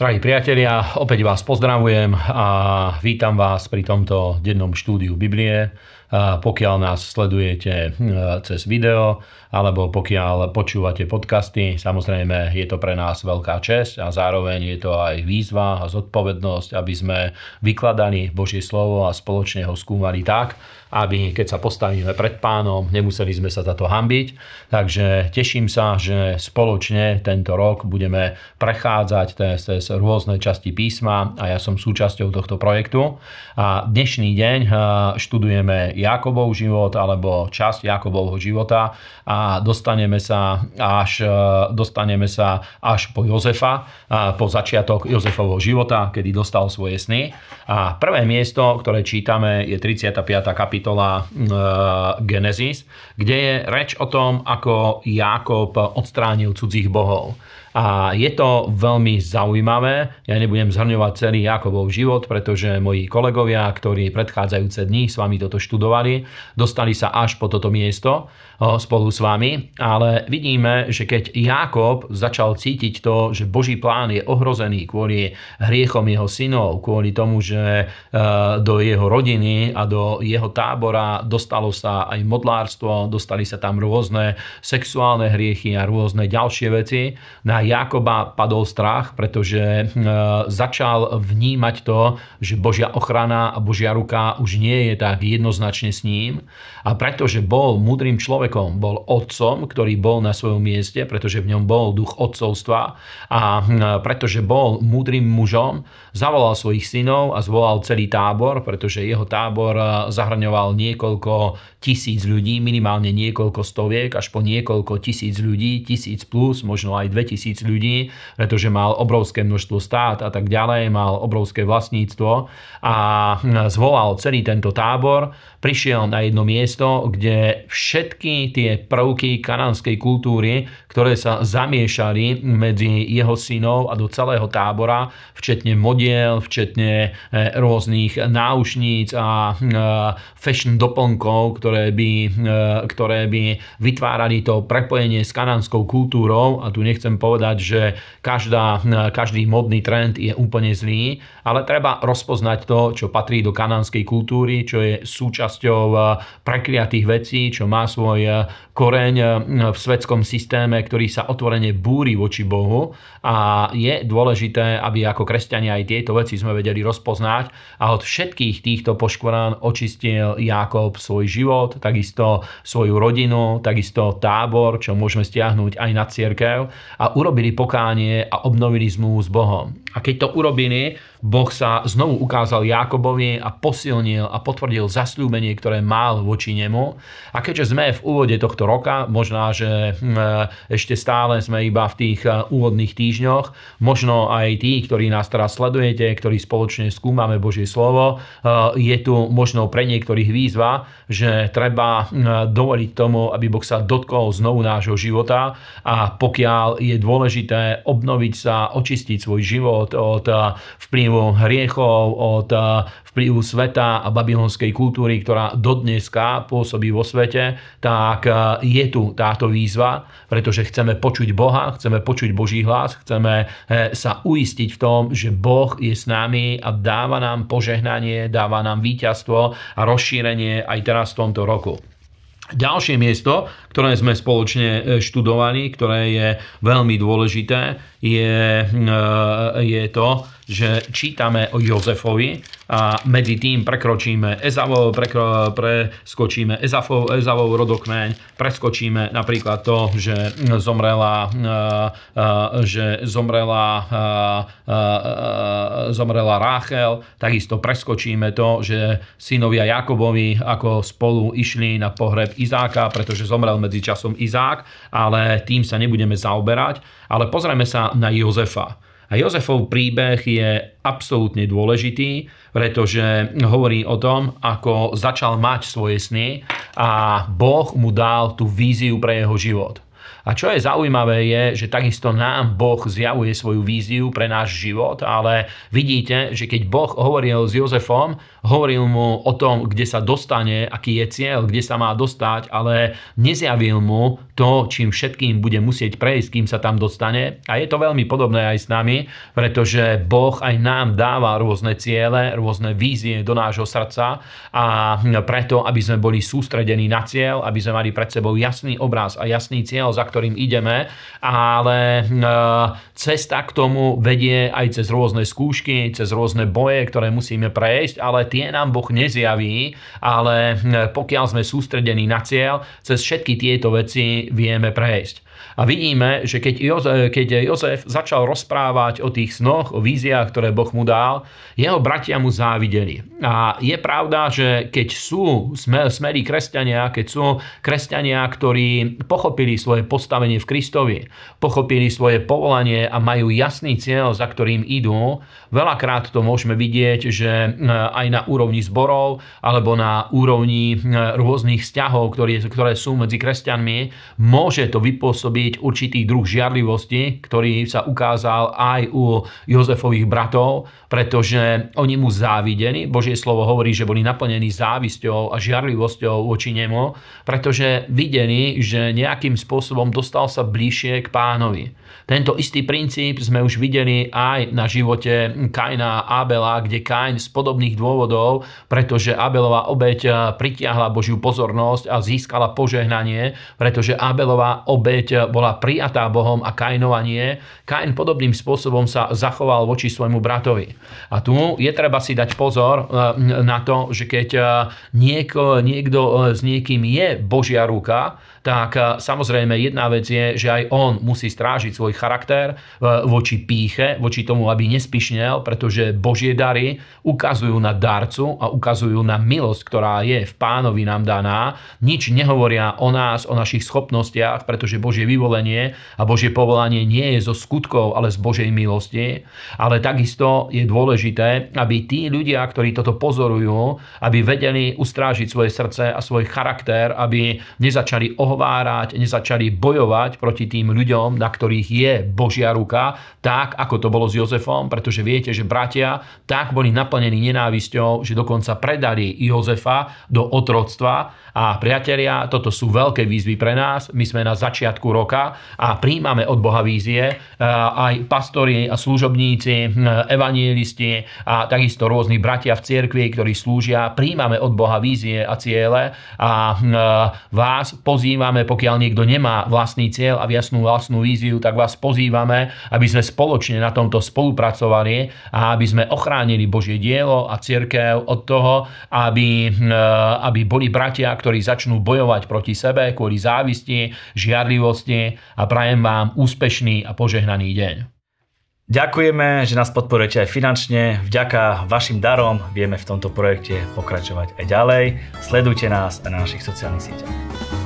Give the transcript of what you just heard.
Drahí priatelia, opäť vás pozdravujem a vítam vás pri tomto dennom štúdiu Biblie. Pokiaľ nás sledujete hm, cez video alebo pokiaľ počúvate podcasty, samozrejme je to pre nás veľká čest a zároveň je to aj výzva a zodpovednosť, aby sme vykladali Božie slovo a spoločne ho skúmali tak, aby keď sa postavíme pred pánom, nemuseli sme sa za to hambiť. Takže teším sa, že spoločne tento rok budeme prechádzať cez rôzne časti písma a ja som súčasťou tohto projektu. A dnešný deň eh, študujeme Jakobov život alebo časť Jakobovho života a dostaneme sa až, eh, dostaneme sa až po Jozefa, eh, po začiatok Jozefovho života, kedy dostal svoje sny. A prvé miesto, ktoré čítame, je 35. kapitola Genesis, kde je reč o tom, ako Jákob odstránil cudzích bohov. A je to veľmi zaujímavé. Ja nebudem zhrňovať celý Jakobov život, pretože moji kolegovia, ktorí predchádzajúce dni s vami toto študovali, dostali sa až po toto miesto spolu s vami. Ale vidíme, že keď Jakob začal cítiť to, že Boží plán je ohrozený kvôli hriechom jeho synov, kvôli tomu, že e, do jeho rodiny a do jeho tábora dostalo sa aj modlárstvo, dostali sa tam rôzne sexuálne hriechy a rôzne ďalšie veci. Na Jakoba padol strach, pretože e, začal vnímať to, že Božia ochrana a Božia ruka už nie je tak jednoznačne s ním. A pretože bol múdrym človekom, bol otcom, ktorý bol na svojom mieste, pretože v ňom bol duch otcovstva a pretože bol múdrym mužom, zavolal svojich synov a zvolal celý tábor, pretože jeho tábor e, zahrňoval niekoľko tisíc ľudí, minimálne niekoľko stoviek, až po niekoľko tisíc ľudí, tisíc plus, možno aj dve tisíc ľudí, pretože mal obrovské množstvo stát a tak ďalej, mal obrovské vlastníctvo a zvolal celý tento tábor, prišiel na jedno miesto, kde všetky tie prvky kanánskej kultúry, ktoré sa zamiešali medzi jeho synov a do celého tábora, včetne modiel, včetne eh, rôznych náušníc a eh, fashion doplnkov, ktoré by, e, ktoré by vytvárali to prepojenie s kanánskou kultúrou. A tu nechcem povedať, že každá, e, každý modný trend je úplne zlý, ale treba rozpoznať to, čo patrí do kanánskej kultúry, čo je súčasťou e, prekliatých vecí, čo má svoj koreň v svetskom systéme, ktorý sa otvorene búri voči Bohu. A je dôležité, aby ako kresťania aj tieto veci sme vedeli rozpoznať. A od všetkých týchto poškvrán očistil Jakob svoj život, takisto svoju rodinu, takisto tábor, čo môžeme stiahnuť aj na cierkev a urobili pokánie a obnovili zmluvu s Bohom. A keď to urobili, Boh sa znovu ukázal Jákobovi a posilnil a potvrdil zasľúbenie, ktoré mal voči nemu. A keďže sme v úvode tohto roka, možná, že hm, ešte stále sme iba v tých eh, úvodných týždňoch, možno aj tí, ktorí nás teraz sledujete, ktorí spoločne skúmame Božie slovo, eh, je tu možno pre niektorých výzva, že treba hm, dovoliť tomu, aby Boh sa dotkol znovu nášho života a pokiaľ je dôležité obnoviť sa, očistiť svoj život od eh, vplyvu vplyvu hriechov, od eh, vplyvu sveta a babylonskej kultúry, ktorá dodneska pôsobí vo svete, tak eh, je tu táto výzva, pretože chceme počuť Boha, chceme počuť Boží hlas, chceme eh, sa uistiť v tom, že Boh je s nami a dáva nám požehnanie, dáva nám víťazstvo a rozšírenie aj teraz v tomto roku. Ďalšie miesto, ktoré sme spoločne študovali, ktoré je veľmi dôležité, je, je to, že čítame o Jozefovi a medzi tým prekročíme Ezavov, prekro, preskočíme Ezavov, Ezavov rodokmeň, preskočíme napríklad to, že zomrela, že zomrela, zomrela Ráchel, takisto preskočíme to, že synovia Jakobovi ako spolu išli na pohreb Izáka, pretože zomrel medzi časom Izák, ale tým sa nebudeme zaoberať. Ale pozrieme sa na Jozefa. A Jozefov príbeh je absolútne dôležitý, pretože hovorí o tom, ako začal mať svoje sny a Boh mu dal tú víziu pre jeho život. A čo je zaujímavé je, že takisto nám Boh zjavuje svoju víziu pre náš život, ale vidíte, že keď Boh hovoril s Jozefom, hovoril mu o tom, kde sa dostane, aký je cieľ, kde sa má dostať, ale nezjavil mu to, čím všetkým bude musieť prejsť, kým sa tam dostane. A je to veľmi podobné aj s nami, pretože Boh aj nám dáva rôzne ciele, rôzne vízie do nášho srdca. A preto, aby sme boli sústredení na cieľ, aby sme mali pred sebou jasný obraz a jasný cieľ, za ktorým ideme, ale e, cesta k tomu vedie aj cez rôzne skúšky, cez rôzne boje, ktoré musíme prejsť, ale tie nám Boh nezjaví, ale e, pokiaľ sme sústredení na cieľ, cez všetky tieto veci vieme prejsť. A vidíme, že keď Jozef, keď Jozef začal rozprávať o tých snoch, o víziách, ktoré Boh mu dal, jeho bratia mu závideli. A je pravda, že keď sú smerí kresťania, keď sú kresťania, ktorí pochopili svoje postavenie v Kristovi, pochopili svoje povolanie a majú jasný cieľ, za ktorým idú, veľakrát to môžeme vidieť, že e, aj na úrovni zborov alebo na úrovni e, rôznych vzťahov, ktoré, sú medzi kresťanmi, môže to vypôsobiť určitý druh žiarlivosti, ktorý sa ukázal aj u Jozefových bratov, pretože oni mu závideli. Božie slovo hovorí, že boli naplnení závisťou a žiarlivosťou voči nemu, pretože videli, že nejakým spôsobom dostal sa bližšie k pánovi. Tento istý princíp sme už videli aj na živote Kaina a Abela, kde Kain z podobných dôvodov, pretože Abelová obeď pritiahla Božiu pozornosť a získala požehnanie, pretože Abelová obeď bola prijatá Bohom a Kainova nie. Kain podobným spôsobom sa zachoval voči svojmu bratovi. A tu je treba si dať pozor e, na to, že keď e, niekto, niekto s niekým je Božia ruka, tak eh, samozrejme jedna vec je, že aj on musí strážiť svoj charakter eh, voči píche, voči tomu, aby nespišnel, pretože Božie dary ukazujú na darcu a ukazujú na milosť, ktorá je v pánovi nám daná. Nič nehovoria o nás, o našich schopnostiach, pretože Božie vyvolenie a Božie povolanie nie je zo skutkov, ale z Božej milosti. Ale takisto je dôležité, aby tí ľudia, ktorí toto pozorujú, aby vedeli ustrážiť svoje srdce a svoj charakter, aby nezačali oh ohovárať, nezačali bojovať proti tým ľuďom, na ktorých je Božia ruka, tak ako to bolo s Jozefom, pretože viete, že bratia tak boli naplnení nenávisťou, že dokonca predali Jozefa do otroctva a priatelia, toto sú veľké výzvy pre nás. My sme na začiatku roka a príjmame od Boha vízie aj pastori a služobníci, evanielisti a takisto rôzni bratia v cirkvi, ktorí slúžia. Príjmame od Boha vízie a ciele a vás pozývame pozývame, pokiaľ niekto nemá vlastný cieľ a jasnú vlastnú víziu, tak vás pozývame, aby sme spoločne na tomto spolupracovali a aby sme ochránili Božie dielo a církev od toho, aby, eh, aby boli bratia, ktorí začnú bojovať proti sebe kvôli závisti, žiarlivosti a prajem vám úspešný a požehnaný deň. Ďakujeme, že nás podporujete aj finančne. Vďaka vašim darom vieme v tomto projekte pokračovať aj ďalej. Sledujte nás na našich sociálnych sieťach.